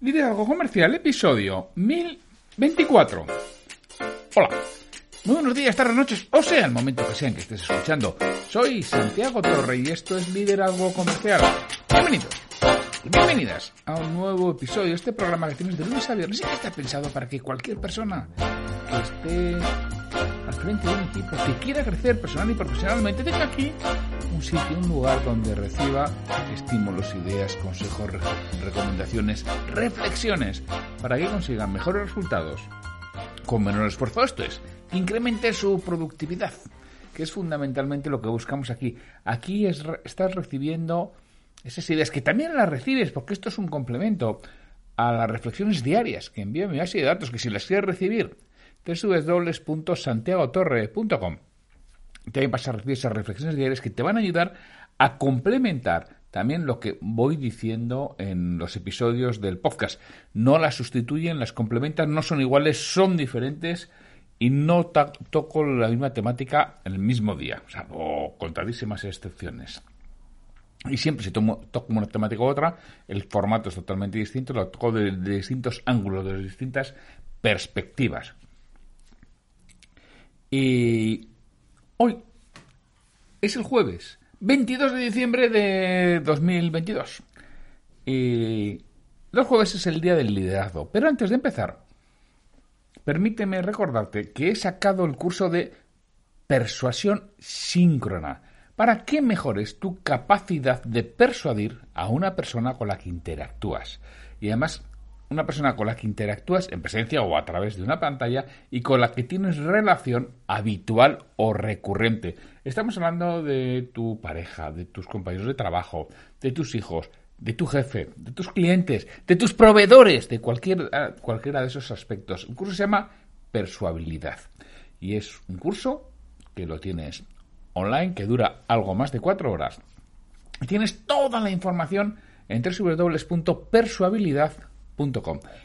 Liderazgo Comercial, episodio 1024. Hola. Muy buenos días, tardes, noches, o sea, el momento que sea en que estés escuchando. Soy Santiago Torre y esto es Liderazgo Comercial. Bienvenidos bienvenidas a un nuevo episodio este programa que tienes de lunes a viernes y que está pensado para que cualquier persona que esté al frente de un equipo que quiera crecer personal y profesionalmente tenga aquí un sitio, un lugar donde reciba estímulos, ideas, consejos, re- recomendaciones, reflexiones para que consigan mejores resultados con menor esfuerzo. Esto es, incremente su productividad, que es fundamentalmente lo que buscamos aquí. Aquí es, estás recibiendo esas ideas que también las recibes, porque esto es un complemento a las reflexiones diarias que envía mi base de datos, que si las quieres recibir, www.santiagotorre.com también vas a recibir esas reflexiones diarias que te van a ayudar a complementar también lo que voy diciendo en los episodios del podcast. No las sustituyen, las complementan, no son iguales, son diferentes y no toco la misma temática en el mismo día, o sea, o contadísimas excepciones. Y siempre si toco una temática u otra, el formato es totalmente distinto, lo toco de, de distintos ángulos, de distintas perspectivas. Y hoy es el jueves, 22 de diciembre de 2022. Y los jueves es el día del liderazgo. Pero antes de empezar, permíteme recordarte que he sacado el curso de persuasión síncrona para que mejores tu capacidad de persuadir a una persona con la que interactúas. Y además, una persona con la que interactúas en presencia o a través de una pantalla y con la que tienes relación habitual o recurrente. Estamos hablando de tu pareja, de tus compañeros de trabajo, de tus hijos, de tu jefe, de tus clientes, de tus proveedores, de cualquier, ah, cualquiera de esos aspectos. El curso se llama Persuabilidad y es un curso que lo tienes online, que dura algo más de cuatro horas. Y tienes toda la información en www.persuabilidad.com.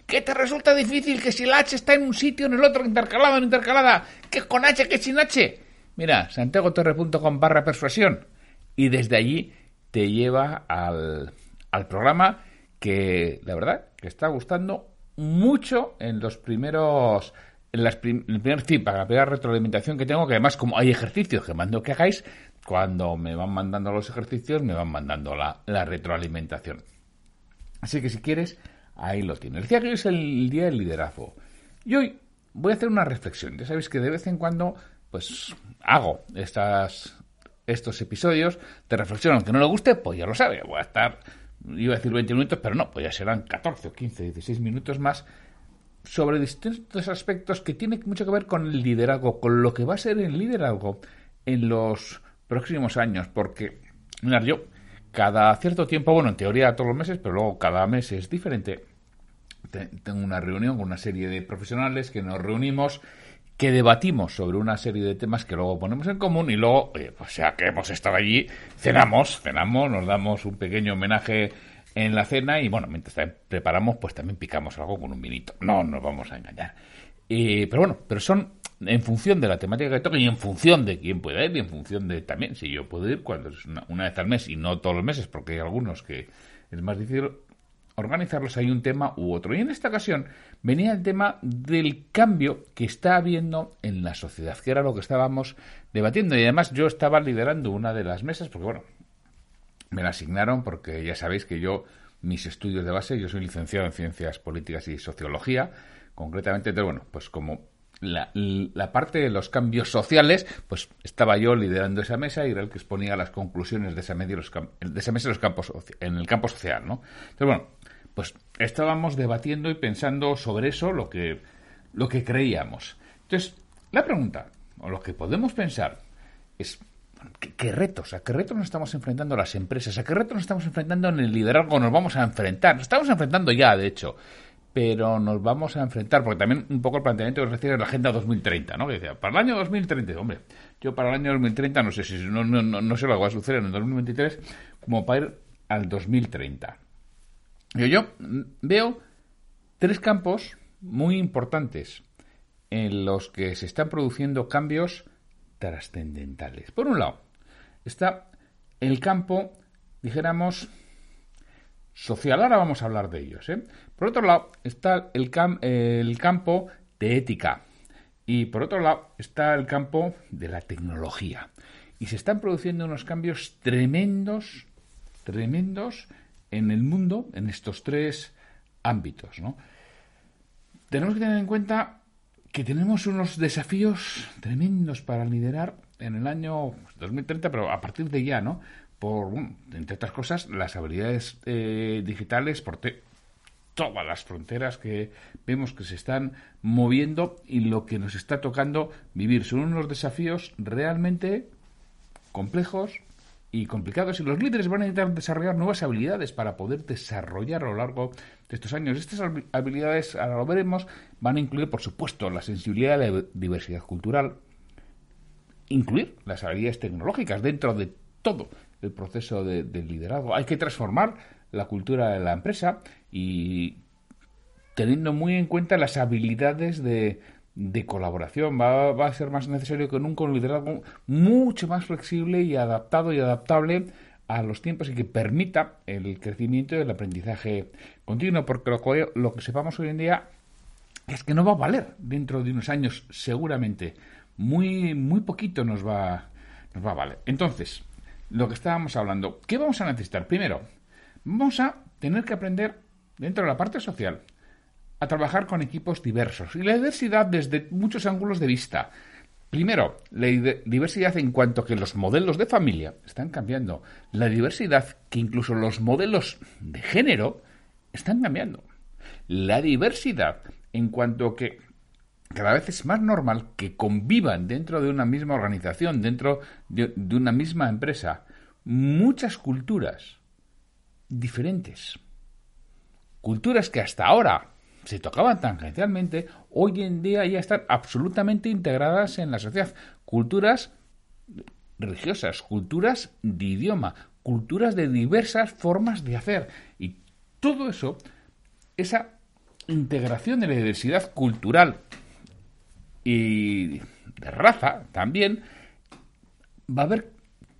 ¿Qué te resulta difícil que si la H está en un sitio, en el otro, intercalada, no intercalada? ¿Que con H, que sin H? Mira, santiagotorre.com barra persuasión. Y desde allí te lleva al, al programa que, la verdad, que está gustando mucho en los primeros en las prim- el primer la primera retroalimentación que tengo, que además como hay ejercicios que mando que hagáis, cuando me van mandando los ejercicios, me van mandando la, la retroalimentación. Así que si quieres, ahí lo tienes. Decía que hoy es el día del liderazgo. Y hoy voy a hacer una reflexión. Ya sabéis que de vez en cuando, pues, hago estas, estos episodios de reflexión. Aunque no le guste, pues ya lo sabe. Voy a estar, iba a decir 20 minutos, pero no, pues ya serán 14 o 15, 16 minutos más sobre distintos aspectos que tienen mucho que ver con el liderazgo, con lo que va a ser el liderazgo en los próximos años, porque, mira, yo cada cierto tiempo, bueno, en teoría todos los meses, pero luego cada mes es diferente, te- tengo una reunión con una serie de profesionales que nos reunimos, que debatimos sobre una serie de temas que luego ponemos en común y luego, oye, pues ya que hemos estado allí, cenamos, cenamos, nos damos un pequeño homenaje en la cena y bueno, mientras preparamos, pues también picamos algo con un vinito. No nos vamos a engañar. Eh, pero bueno, pero son en función de la temática que toque y en función de quién pueda ir y en función de también si yo puedo ir cuando es una, una vez al mes y no todos los meses porque hay algunos que es más difícil organizarlos hay un tema u otro. Y en esta ocasión venía el tema del cambio que está habiendo en la sociedad, que era lo que estábamos debatiendo. Y además yo estaba liderando una de las mesas, porque bueno, me la asignaron porque ya sabéis que yo, mis estudios de base, yo soy licenciado en Ciencias Políticas y Sociología, concretamente, entonces, bueno, pues como la, la, parte de los cambios sociales, pues estaba yo liderando esa mesa y era el que exponía las conclusiones de esa, media, de esa mesa en, los campos, en el campo social, ¿no? Entonces, bueno, pues estábamos debatiendo y pensando sobre eso, lo que, lo que creíamos. Entonces, la pregunta, o lo que podemos pensar, es ¿qué, qué retos? ¿A qué retos nos estamos enfrentando las empresas? ¿A qué retos nos estamos enfrentando en el liderazgo? Nos vamos a enfrentar. Nos estamos enfrentando ya, de hecho. Pero nos vamos a enfrentar, porque también un poco el planteamiento que decía la Agenda 2030, ¿no? Que decía, para el año 2030, hombre, yo para el año 2030 no sé si no, no, no, sé lo que va a suceder en el 2023, como para ir al 2030. Yo, yo veo tres campos muy importantes en los que se están produciendo cambios trascendentales. Por un lado, está el campo, dijéramos, social. Ahora vamos a hablar de ellos. ¿eh? Por otro lado, está el, campo de ética. Y por otro lado, está el campo de la tecnología. Y se están produciendo unos cambios tremendos, tremendos en el mundo, en estos tres ámbitos. ¿no? Tenemos que tener en cuenta que tenemos unos desafíos tremendos para liderar en el año 2030, pero a partir de ya, ¿no? Por, entre otras cosas, las habilidades eh, digitales, por todas las fronteras que vemos que se están moviendo y lo que nos está tocando vivir. Son unos desafíos realmente complejos y complicados y los líderes van a intentar desarrollar nuevas habilidades para poder desarrollar a lo largo de estos años. Estas habilidades, ahora lo veremos, van a incluir, por supuesto, la sensibilidad a la diversidad cultural, incluir las habilidades tecnológicas dentro de todo el proceso de, liderazgo. Hay que transformar la cultura de la empresa y teniendo muy en cuenta las habilidades de, de colaboración. Va, va, a ser más necesario que nunca un liderazgo mucho más flexible y adaptado y adaptable a los tiempos y que permita el crecimiento y el aprendizaje continuo, porque lo que, lo que sepamos hoy en día es que no va a valer dentro de unos años, seguramente. Muy, muy poquito nos va, nos va a valer. Entonces, lo que estábamos hablando, ¿qué vamos a necesitar? Primero, vamos a tener que aprender dentro de la parte social a trabajar con equipos diversos y la diversidad desde muchos ángulos de vista. Primero, la diversidad en cuanto a que los modelos de familia están cambiando. La diversidad que incluso los modelos de género están cambiando. La diversidad en cuanto a que cada vez es más normal que convivan dentro de una misma organización, dentro de, una misma empresa, muchas culturas diferentes. Culturas que hasta ahora se tocaban tangencialmente, hoy en día ya están absolutamente integradas en la sociedad. Culturas religiosas, culturas de idioma, culturas de diversas formas de hacer. Y todo eso, esa integración de la diversidad cultural y de raza también, va a haber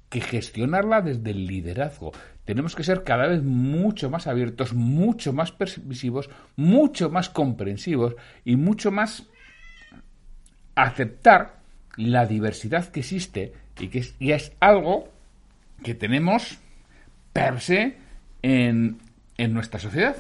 que gestionarla desde el liderazgo tenemos que ser cada vez mucho más abiertos, mucho más permisivos, mucho más comprensivos y mucho más aceptar la diversidad que existe y que es, es algo que tenemos per se en, en nuestra sociedad.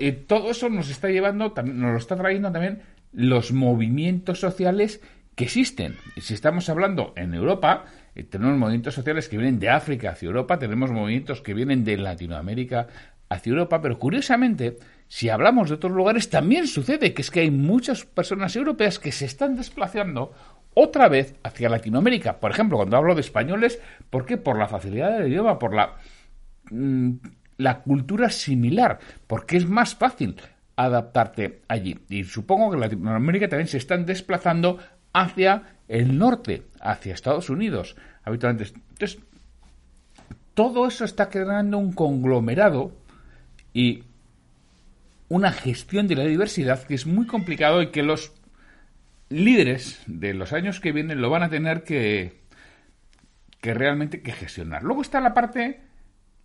y todo eso nos está llevando, nos lo está trayendo también los movimientos sociales que existen. Si estamos hablando en Europa, eh, tenemos movimientos sociales que vienen de África hacia Europa, tenemos movimientos que vienen de Latinoamérica hacia Europa, pero curiosamente, si hablamos de otros lugares, también sucede que es que hay muchas personas europeas que se están desplazando otra vez hacia Latinoamérica. Por ejemplo, cuando hablo de españoles, ¿por qué? Por la facilidad del idioma, por la, mm, la cultura similar, porque es más fácil adaptarte allí. Y supongo que Latinoamérica también se están desplazando hacia el norte, hacia Estados Unidos, habitualmente. Entonces, todo eso está creando un conglomerado y una gestión de la diversidad que es muy complicado y que los líderes de los años que vienen lo van a tener que, que realmente que gestionar. Luego está la parte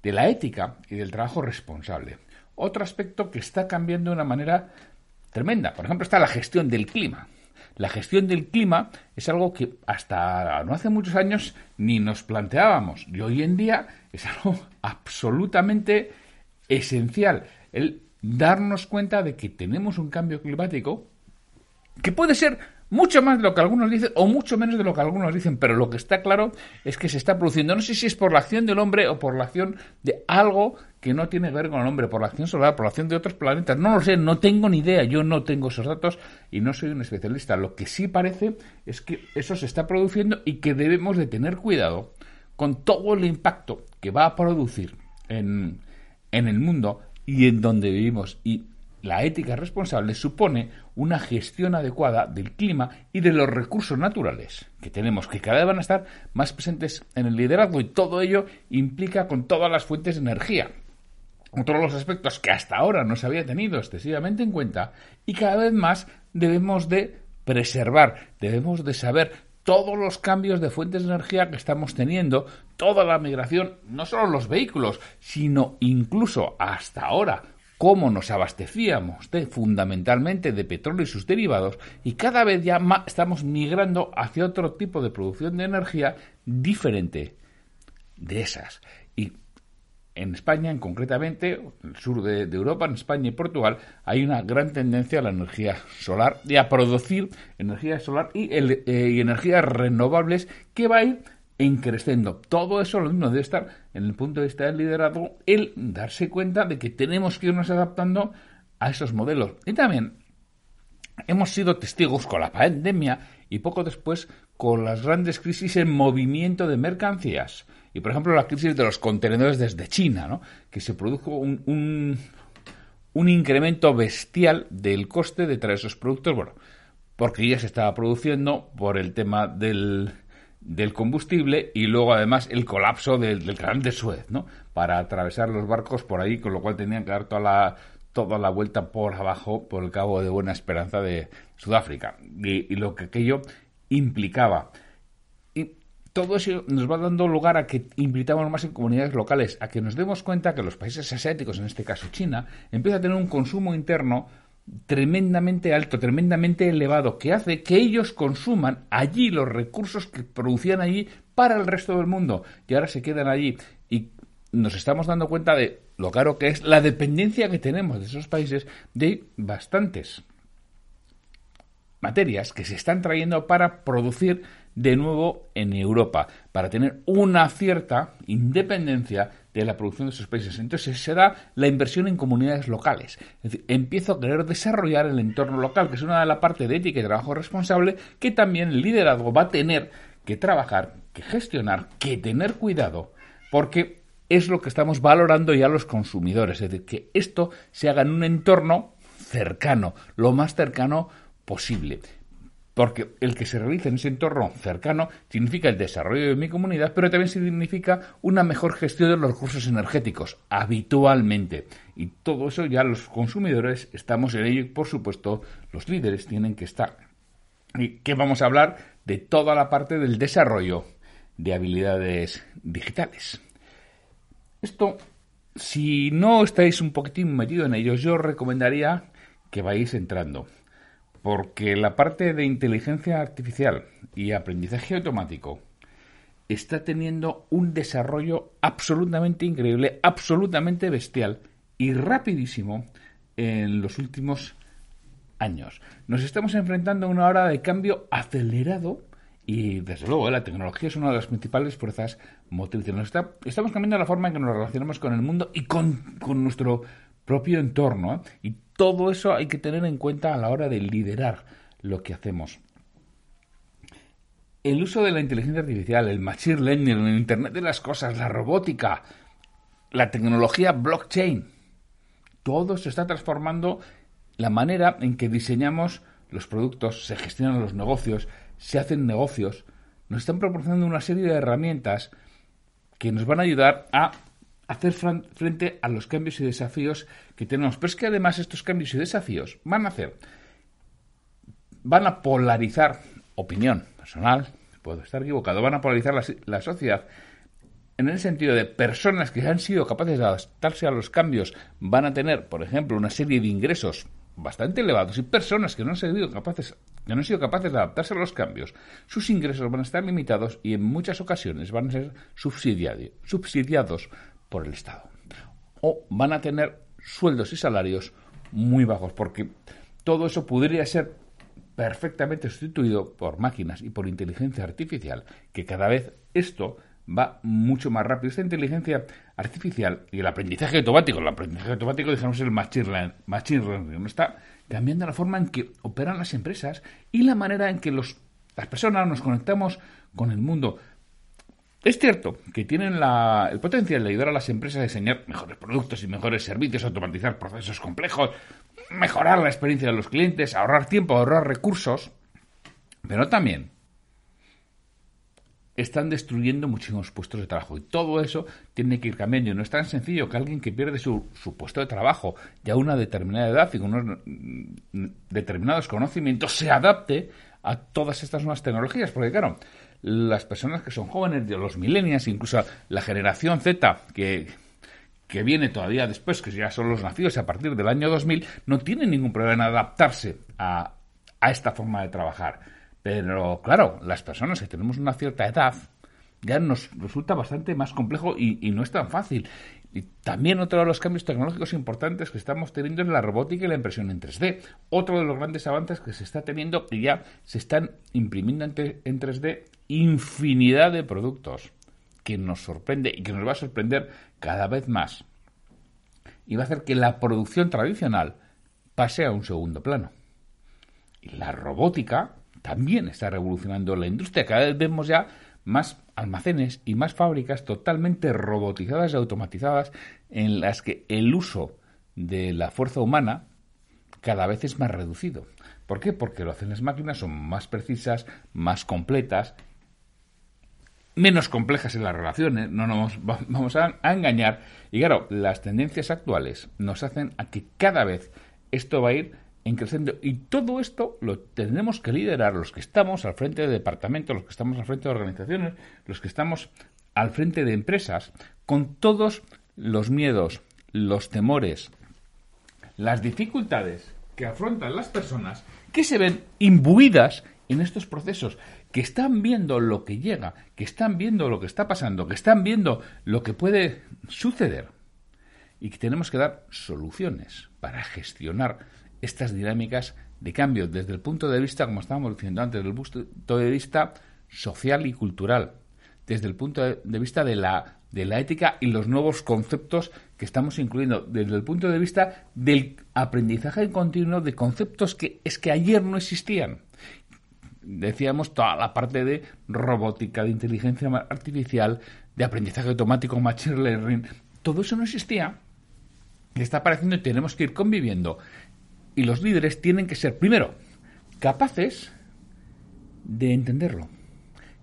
de la ética y del trabajo responsable. Otro aspecto que está cambiando de una manera tremenda. Por ejemplo, está la gestión del clima. La gestión del clima es algo que hasta no hace muchos años ni nos planteábamos y hoy en día es algo absolutamente esencial. El darnos cuenta de que tenemos un cambio climático que puede ser mucho más de lo que algunos dicen o mucho menos de lo que algunos dicen, pero lo que está claro es que se está produciendo. No sé si es por la acción del hombre o por la acción de algo que no tiene que ver con el hombre, por la acción solar, por la acción de otros planetas. No lo sé, no tengo ni idea, yo no tengo esos datos y no soy un especialista. Lo que sí parece es que eso se está produciendo y que debemos de tener cuidado con todo el impacto que va a producir en, en el mundo y en donde vivimos. Y la ética responsable supone una gestión adecuada del clima y de los recursos naturales que tenemos, que cada vez van a estar más presentes en el liderazgo y todo ello implica con todas las fuentes de energía. Otro los aspectos que hasta ahora no se había tenido excesivamente en cuenta y cada vez más debemos de preservar, debemos de saber todos los cambios de fuentes de energía que estamos teniendo, toda la migración, no solo los vehículos, sino incluso hasta ahora cómo nos abastecíamos de, fundamentalmente de petróleo y sus derivados y cada vez ya estamos migrando hacia otro tipo de producción de energía diferente de esas. Y en España, en concretamente, en el sur de, Europa, en España y Portugal, hay una gran tendencia a la energía solar y a producir energía solar y, eh, y energías renovables que va a ir creciendo. Todo eso lo mismo debe estar en el punto de vista del liderazgo, el darse cuenta de que tenemos que irnos adaptando a esos modelos. Y también hemos sido testigos con la pandemia y poco después con las grandes crisis en movimiento de mercancías. Y por ejemplo la crisis de los contenedores desde China, ¿no? que se produjo un, un, un incremento bestial del coste de traer esos productos, bueno, porque ya se estaba produciendo por el tema del, del combustible y luego además el colapso del, canal de Suez, ¿no? Para atravesar los barcos por ahí, con lo cual tenían que dar toda la, toda la vuelta por abajo por el Cabo de Buena Esperanza de Sudáfrica y, lo que aquello implicaba. Y todo eso nos va dando lugar a que invitamos más en comunidades locales, a que nos demos cuenta que los países asiáticos, en este caso China, empiezan a tener un consumo interno tremendamente alto, tremendamente elevado, que hace que ellos consuman allí los recursos que producían allí para el resto del mundo. Y ahora se quedan allí. Y nos estamos dando cuenta de lo caro que es la dependencia que tenemos de esos países de bastantes materias que se están trayendo para producir de nuevo en Europa, para tener una cierta independencia de la producción de esos países. Entonces se da la inversión en comunidades locales. Es decir, empiezo a querer desarrollar el entorno local, que es una de las partes de ética y trabajo responsable que también el liderazgo va a tener que trabajar, que gestionar, que tener cuidado, porque es lo que estamos valorando ya los consumidores. Es decir, que esto se haga en un entorno cercano, lo más cercano posible porque el que se realice en ese entorno cercano significa el desarrollo de mi comunidad, pero también significa una mejor gestión de los recursos energéticos, habitualmente. Y todo eso ya los consumidores estamos en ello y, por supuesto, los líderes tienen que estar. ¿Y qué vamos a hablar? De toda la parte del desarrollo de habilidades digitales. Esto, si no estáis un poquitín metido en ello, yo os recomendaría que vayáis entrando porque la parte de inteligencia artificial y aprendizaje automático está teniendo un desarrollo absolutamente increíble, absolutamente bestial y rapidísimo en los últimos años. Nos estamos enfrentando a una hora de cambio acelerado y desde luego la tecnología es una de las principales fuerzas motrices. estamos cambiando la forma en que nos relacionamos con el mundo y con, nuestro propio entorno. ¿eh? Todo eso hay que tener en cuenta a la hora de liderar lo que hacemos. El uso de la inteligencia artificial, el machine learning, el Internet de las cosas, la robótica, la tecnología blockchain, todo se está transformando la manera en que diseñamos los productos, se gestionan los negocios, se hacen negocios, nos están proporcionando una serie de herramientas que nos van a ayudar a hacer frente a los cambios y desafíos que tenemos. Pero es que además estos cambios y desafíos van a hacer, van a polarizar opinión personal, puedo estar equivocado, van a polarizar la, sociedad en el sentido de personas que han sido capaces de adaptarse a los cambios van a tener, por ejemplo, una serie de ingresos bastante elevados y personas que no han sido capaces que no han sido capaces de adaptarse a los cambios, sus ingresos van a estar limitados y en muchas ocasiones van a ser subsidiados por el Estado. O van a tener sueldos y salarios muy bajos, porque todo eso podría ser perfectamente sustituido por máquinas y por inteligencia artificial, que cada vez esto va mucho más rápido. Esta inteligencia artificial y el aprendizaje automático, el aprendizaje automático, digamos, el machine learning, machine learning, está cambiando la forma en que operan las empresas y la manera en que los, las personas nos conectamos con el mundo. Es cierto que tienen el potencial de ayudar a las empresas a diseñar mejores productos y mejores servicios, automatizar procesos complejos, mejorar la experiencia de los clientes, ahorrar tiempo, ahorrar recursos, pero también están destruyendo muchísimos puestos de trabajo. Y todo eso tiene que ir cambiando. Y no es tan sencillo que alguien que pierde su, puesto de trabajo ya a una determinada edad y con unos mm, determinados conocimientos se adapte a todas estas nuevas tecnologías. Porque claro, las personas que son jóvenes, de los millennials, incluso la generación Z, que, que viene todavía después, que ya son los nacidos a partir del año 2000, no tienen ningún problema en adaptarse a, a esta forma de trabajar. Pero claro, las personas que tenemos una cierta edad ya nos resulta bastante más complejo y, y no es tan fácil. Y también otro de los cambios tecnológicos importantes que estamos teniendo es la robótica y la impresión en 3D. Otro de los grandes avances que se está teniendo y ya se están imprimiendo en 3D infinidad de productos que nos sorprende y que nos va a sorprender cada vez más. Y va a hacer que la producción tradicional pase a un segundo plano. Y la robótica también está revolucionando la industria. Cada vez vemos ya más almacenes y más fábricas totalmente robotizadas y automatizadas en las que el uso de la fuerza humana cada vez es más reducido. ¿Por qué? Porque lo hacen las máquinas, son más precisas, más completas, menos complejas en las relaciones, no nos vamos a, engañar. Y claro, las tendencias actuales nos hacen a que cada vez esto va a ir en creciendo. Y todo esto lo tenemos que liderar los que estamos al frente de departamentos, los que estamos al frente de organizaciones, los que estamos al frente de empresas, con todos los miedos, los temores, las dificultades que afrontan las personas que se ven imbuidas en estos procesos, que están viendo lo que llega, que están viendo lo que está pasando, que están viendo lo que puede suceder y que tenemos que dar soluciones para gestionar estas dinámicas de cambio desde el punto de vista, como estábamos diciendo antes, desde el punto de vista social y cultural, desde el punto de vista de la, de la ética y los nuevos conceptos que estamos incluyendo, desde el punto de vista del aprendizaje continuo de conceptos que es que ayer no existían. Decíamos toda la parte de robótica, de inteligencia artificial, de aprendizaje automático, machine learning, todo eso no existía. Está apareciendo y tenemos que ir conviviendo y los líderes tienen que ser, primero, capaces de entenderlo,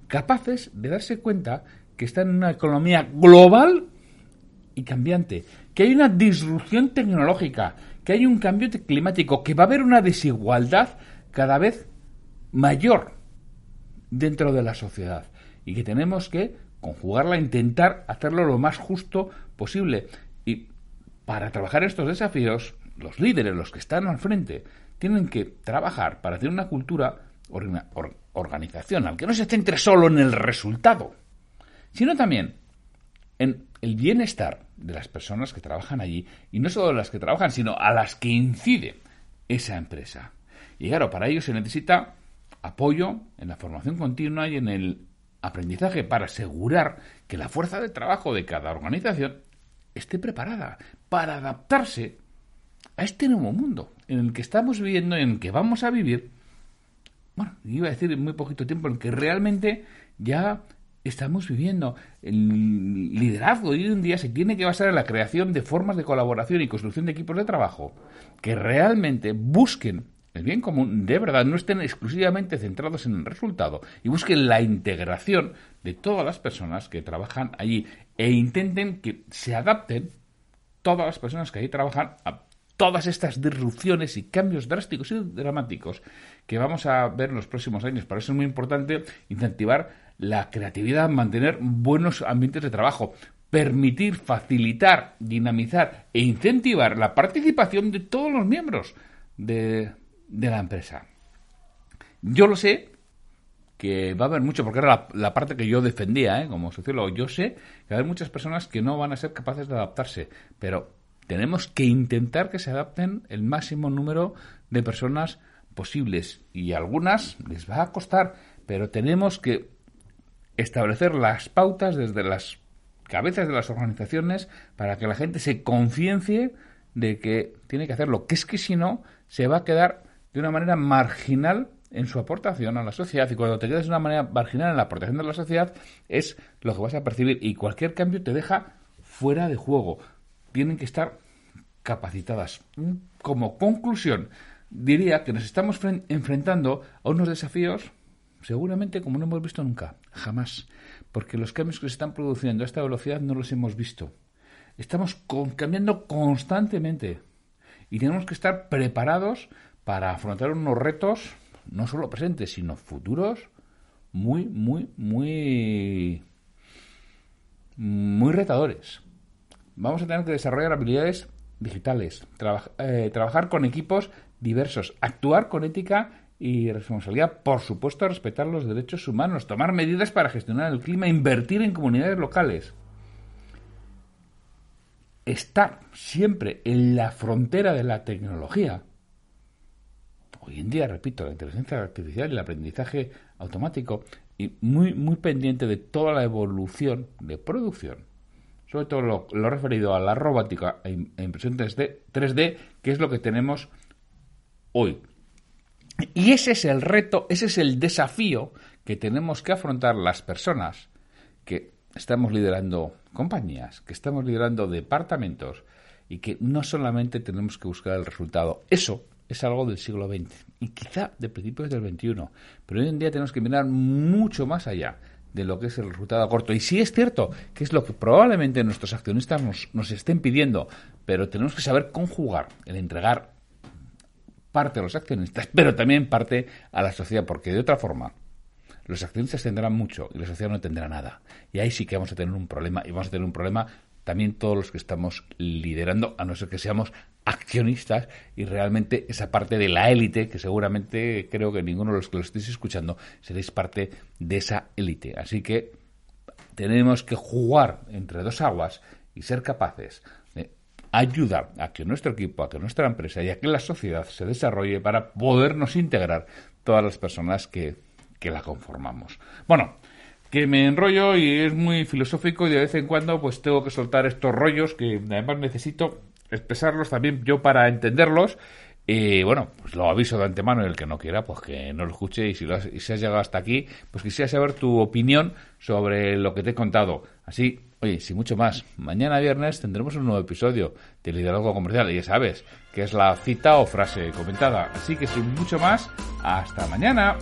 capaces de darse cuenta que están en una economía global y cambiante, que hay una disrupción tecnológica, que hay un cambio climático, que va a haber una desigualdad cada vez mayor dentro de la sociedad y que tenemos que conjugarla, intentar hacerlo lo más justo posible. Y para trabajar estos desafíos los líderes, los que están al frente, tienen que trabajar para tener una cultura organizacional que no se centre solo en el resultado, sino también en el bienestar de las personas que trabajan allí, y no solo las que trabajan, sino a las que incide esa empresa. Y claro, para ello se necesita apoyo en la formación continua y en el aprendizaje para asegurar que la fuerza de trabajo de cada organización esté preparada para adaptarse a este nuevo mundo en el que estamos viviendo, en el que vamos a vivir, bueno, iba a decir en muy poquito tiempo, en el que realmente ya estamos viviendo. El liderazgo de hoy en día se tiene que basar en la creación de formas de colaboración y construcción de equipos de trabajo que realmente busquen el bien común, de verdad, no estén exclusivamente centrados en el resultado y busquen la integración de todas las personas que trabajan allí e intenten que se adapten todas las personas que ahí trabajan a todas estas disrupciones y cambios drásticos y dramáticos que vamos a ver en los próximos años. Para eso es muy importante incentivar la creatividad, mantener buenos ambientes de trabajo, permitir, facilitar, dinamizar e incentivar la participación de todos los miembros de, la empresa. Yo lo sé, que va a haber mucho, porque era la, parte que yo defendía ¿eh? como sociólogo, yo sé que va a haber muchas personas que no van a ser capaces de adaptarse, pero tenemos que intentar que se adapten el máximo número de personas posibles. Y algunas les va a costar, pero tenemos que establecer las pautas desde las cabezas de las organizaciones para que la gente se conciencie de que tiene que hacerlo, que es que si no se va a quedar de una manera marginal en su aportación a la sociedad. Y cuando te quedas de una manera marginal en la aportación de la sociedad es lo que vas a percibir. Y cualquier cambio te deja fuera de juego. Tienen que estar capacitadas. Como conclusión, diría que nos estamos enfrentando a unos desafíos seguramente como no hemos visto nunca, jamás, porque los cambios que se están produciendo a esta velocidad no los hemos visto. Estamos cambiando constantemente y tenemos que estar preparados para afrontar unos retos, no solo presentes, sino futuros, muy, muy, muy, muy retadores. Vamos a tener que desarrollar habilidades digitales, eh, trabajar con equipos diversos, actuar con ética y responsabilidad, por supuesto, respetar los derechos humanos, tomar medidas para gestionar el clima, invertir en comunidades locales. Estar siempre en la frontera de la tecnología. Hoy en día, repito, la inteligencia artificial y el aprendizaje automático y muy, muy pendiente de toda la evolución de producción sobre todo lo, referido a la robótica e, e impresión 3D, 3D, que es lo que tenemos hoy. Y ese es el reto, ese es el desafío que tenemos que afrontar las personas que estamos liderando compañías, que estamos liderando departamentos y que no solamente tenemos que buscar el resultado. Eso es algo del siglo XX y quizá de principios del XXI, pero hoy en día tenemos que mirar mucho más allá de lo que es el resultado a corto. Y sí es cierto que es lo que probablemente nuestros accionistas nos, nos estén pidiendo, pero tenemos que saber conjugar el entregar parte a los accionistas, pero también parte a la sociedad, porque de otra forma los accionistas tendrán mucho y la sociedad no tendrá nada. Y ahí sí que vamos a tener un problema y vamos a tener un problema también todos los que estamos liderando, a no ser que seamos accionistas y realmente esa parte de la élite, que seguramente creo que ninguno de los que lo estéis escuchando seréis parte de esa élite. Así que tenemos que jugar entre dos aguas y ser capaces de ayudar a que nuestro equipo, a que nuestra empresa y a que la sociedad se desarrolle para podernos integrar todas las personas que, que la conformamos. Bueno, que me enrollo y es muy filosófico y de vez en cuando pues tengo que soltar estos rollos que además necesito expresarlos también yo para entenderlos. Y bueno, pues lo aviso de antemano y el que no quiera, pues que no lo escuche y si, lo has, si has llegado hasta aquí, pues quisiera saber tu opinión sobre lo que te he contado. Así, oye, sin mucho más, mañana viernes tendremos un nuevo episodio de Liderazgo Comercial y ya sabes que es la cita o frase comentada. Así que sin mucho más, hasta mañana.